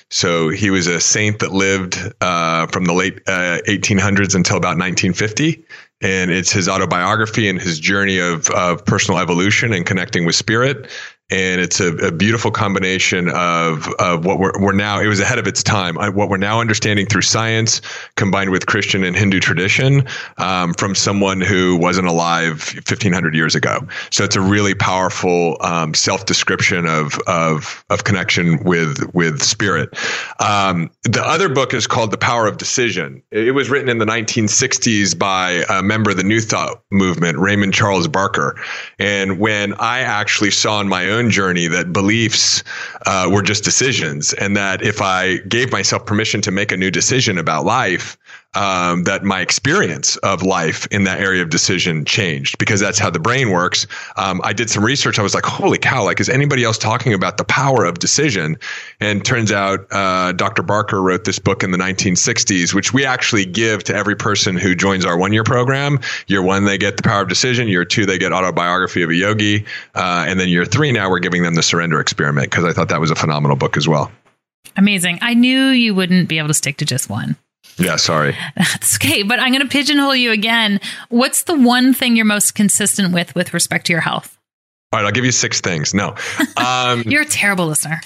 So he was a saint that lived uh, from the late uh, 1800s until about 1950. And it's his autobiography and his journey of, of personal evolution and connecting with spirit and it's a, a, beautiful combination of, of what we're, we're now it was ahead of its time. What we're now understanding through science combined with christian and hindu tradition um, from someone who wasn't alive 1500 years ago. So it's a really powerful um, self-description of, of, of connection with with spirit. Um, the other book is called the power of decision. It was written in the 1960s by a member of the new thought movement raymond charles barker. And when i actually saw in my own own journey that beliefs uh, were just decisions, and that if I gave myself permission to make a new decision about life, um, that my experience of life in that area of decision changed because that's how the brain works. Um, I did some research. I was like, holy cow, like, is anybody else talking about the power of decision? And turns out uh, Dr. Barker wrote this book in the 1960s, which we actually give to every person who joins our one year program. Year one, they get the power of decision. Year two, they get autobiography of a yogi. Uh, and then year three, now we're giving them the surrender experiment because I thought that was a phenomenal book as well. Amazing. I knew you wouldn't be able to stick to just one. Yeah, sorry. <laughs> That's okay, but I'm going to pigeonhole you again. What's the one thing you're most consistent with with respect to your health? All right, I'll give you six things. No. <laughs> Um, you're a terrible listener.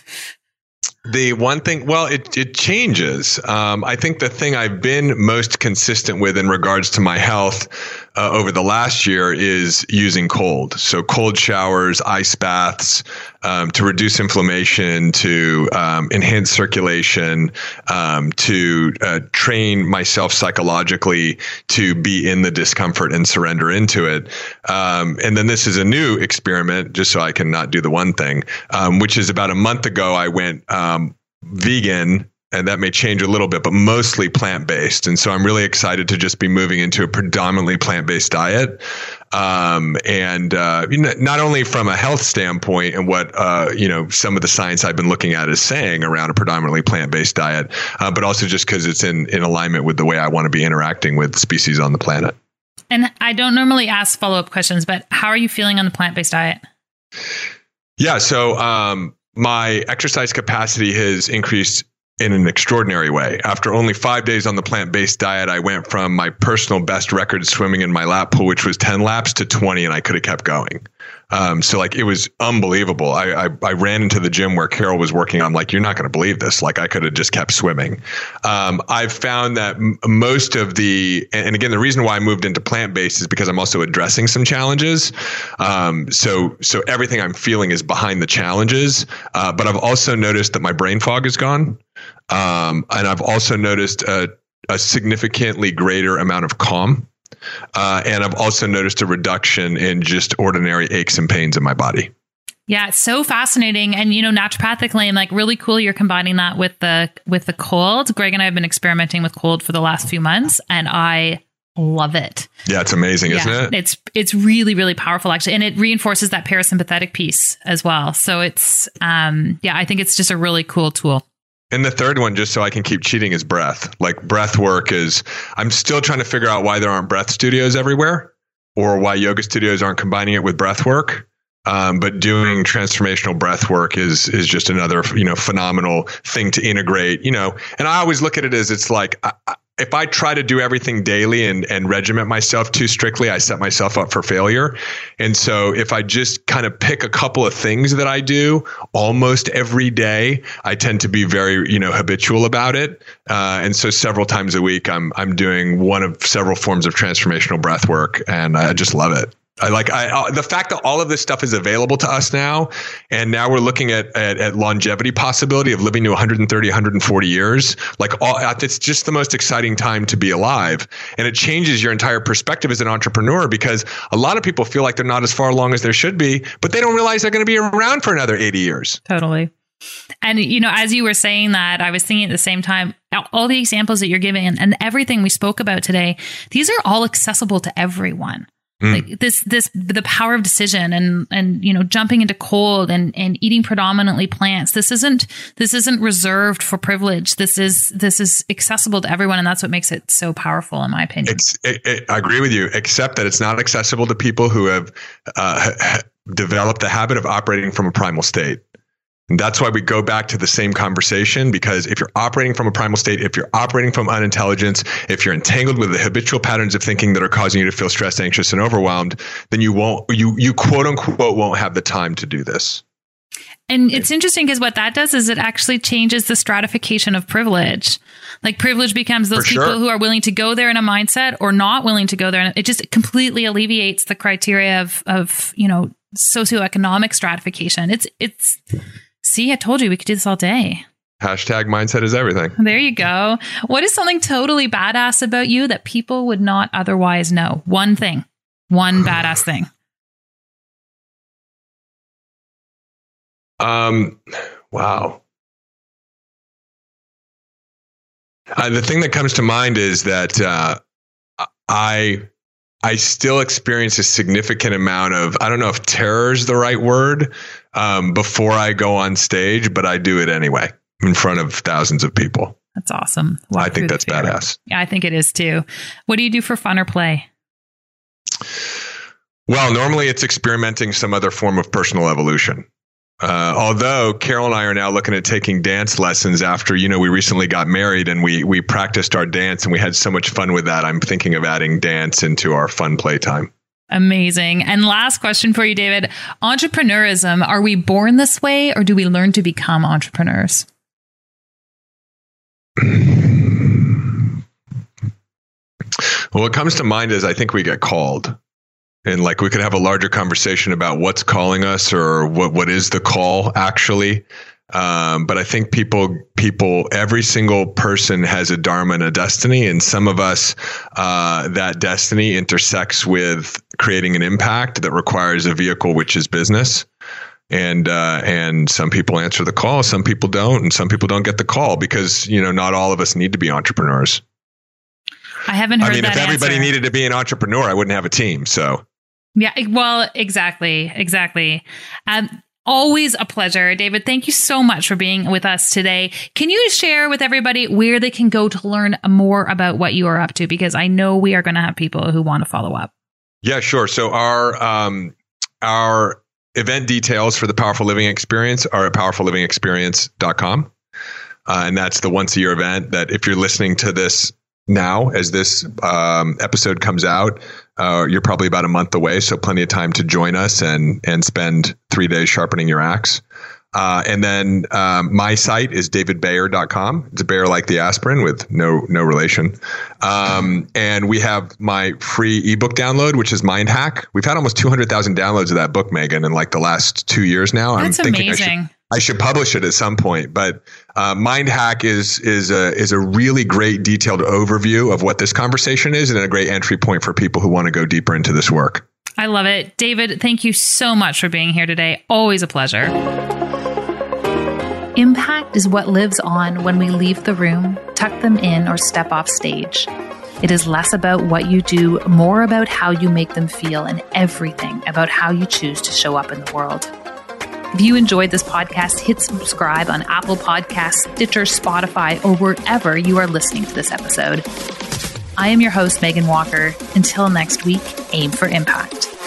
The one thing, well, it, it changes. Um, I think the thing I've been most consistent with in regards to my health uh, over the last year is using cold. So cold showers, ice baths um, to reduce inflammation, to um, enhance circulation, um, to uh, train myself psychologically to be in the discomfort and surrender into it. Um, and then this is a new experiment, just so I can not do the one thing, um, which is about a month ago. I went um, vegan and that may change a little bit, but mostly plant based. And so I'm really excited to just be moving into a predominantly plant based diet. Um, and uh, not only from a health standpoint and what uh, you know some of the science I've been looking at is saying around a predominantly plant based diet, uh, but also just because it's in in alignment with the way I want to be interacting with species on the planet. And I don't normally ask follow up questions, but how are you feeling on the plant based diet? Yeah, so um, my exercise capacity has increased in an extraordinary way. After only five days on the plant based diet, I went from my personal best record swimming in my lap pool, which was 10 laps, to 20, and I could have kept going. Um, so like it was unbelievable. I, I, I ran into the gym where Carol was working. I'm like, you're not going to believe this. Like I could have just kept swimming. Um, I've found that m- most of the and again the reason why I moved into plant based is because I'm also addressing some challenges. Um, so so everything I'm feeling is behind the challenges. Uh, but I've also noticed that my brain fog is gone, um, and I've also noticed a, a significantly greater amount of calm uh, and I've also noticed a reduction in just ordinary aches and pains in my body. Yeah, it's so fascinating, and you know, naturopathically, and like really cool. You're combining that with the with the cold. Greg and I have been experimenting with cold for the last few months, and I love it. Yeah, it's amazing, yeah, isn't it? It's it's really really powerful actually, and it reinforces that parasympathetic piece as well. So it's um yeah, I think it's just a really cool tool. And the third one, just so I can keep cheating, is breath. Like breath work is, I'm still trying to figure out why there aren't breath studios everywhere or why yoga studios aren't combining it with breath work. Um, but doing transformational breath work is is just another you know phenomenal thing to integrate you know and i always look at it as it's like I, if I try to do everything daily and, and regiment myself too strictly, I set myself up for failure. And so if I just kind of pick a couple of things that I do almost every day, I tend to be very, you know, habitual about it. Uh, and so several times a week, I'm, I'm doing one of several forms of transformational breath work and I just love it. I like I, uh, the fact that all of this stuff is available to us now, and now we're looking at, at, at longevity possibility of living to 130, 140 years. Like all, uh, it's just the most exciting time to be alive, and it changes your entire perspective as an entrepreneur because a lot of people feel like they're not as far along as they should be, but they don't realize they're going to be around for another 80 years. Totally. And you know, as you were saying that, I was thinking at the same time, all the examples that you're giving and, and everything we spoke about today, these are all accessible to everyone. Mm. Like this, this, the power of decision and, and, you know, jumping into cold and, and eating predominantly plants. This isn't, this isn't reserved for privilege. This is, this is accessible to everyone. And that's what makes it so powerful, in my opinion. It, it, I agree with you, except that it's not accessible to people who have uh, developed the habit of operating from a primal state. And that's why we go back to the same conversation because if you're operating from a primal state, if you're operating from unintelligence, if you're entangled with the habitual patterns of thinking that are causing you to feel stressed, anxious, and overwhelmed, then you won't, you, you quote unquote won't have the time to do this. And it's interesting because what that does is it actually changes the stratification of privilege. Like privilege becomes those people who are willing to go there in a mindset or not willing to go there. And it just completely alleviates the criteria of, of, you know, socioeconomic stratification. It's, it's, See, I told you we could do this all day. Hashtag mindset is everything. There you go. What is something totally badass about you that people would not otherwise know? One thing, one <sighs> badass thing. Um, wow. Uh, the thing that comes to mind is that uh, I I still experience a significant amount of I don't know if terror is the right word, um, before I go on stage, but I do it anyway in front of thousands of people. That's awesome. Walk I think that's badass. Yeah, I think it is too. What do you do for fun or play? Well, normally it's experimenting some other form of personal evolution. Uh, although Carol and I are now looking at taking dance lessons after, you know, we recently got married and we we practiced our dance and we had so much fun with that. I'm thinking of adding dance into our fun playtime. Amazing. And last question for you, David. Entrepreneurism, are we born this way or do we learn to become entrepreneurs? Well, what comes to mind is I think we get called. And like we could have a larger conversation about what's calling us or what, what is the call actually. Um, but I think people, people, every single person has a dharma and a destiny, and some of us, uh, that destiny intersects with creating an impact that requires a vehicle, which is business. And uh, and some people answer the call, some people don't, and some people don't get the call because you know not all of us need to be entrepreneurs. I haven't heard. I mean, if everybody answer. needed to be an entrepreneur, I wouldn't have a team. So yeah, well, exactly, exactly. Um, always a pleasure. David, thank you so much for being with us today. Can you share with everybody where they can go to learn more about what you are up to? Because I know we are going to have people who want to follow up. Yeah, sure. So our um, our event details for the Powerful Living Experience are at powerfullivingexperience.com. Uh, and that's the once a year event that if you're listening to this now as this um, episode comes out, uh, you're probably about a month away, so plenty of time to join us and and spend three days sharpening your axe. Uh, and then um, my site is davidbayer.com. It's a Bayer like the aspirin with no no relation. Um, and we have my free ebook download, which is Mind Hack. We've had almost 200,000 downloads of that book, Meghan, in like the last two years now. That's I'm thinking amazing. I should, I should publish it at some point. But uh, Mind Hack is is a is a really great detailed overview of what this conversation is, and a great entry point for people who want to go deeper into this work. I love it. David, thank you so much for being here today. Always a pleasure. Impact is what lives on when we leave the room, tuck them in, or step off stage. It is less about what you do, more about how you make them feel, and everything about how you choose to show up in the world. If you enjoyed this podcast, hit subscribe on Apple Podcasts, Stitcher, Spotify, or wherever you are listening to this episode. I am your host, Meghan Walker. Until next week, aim for impact.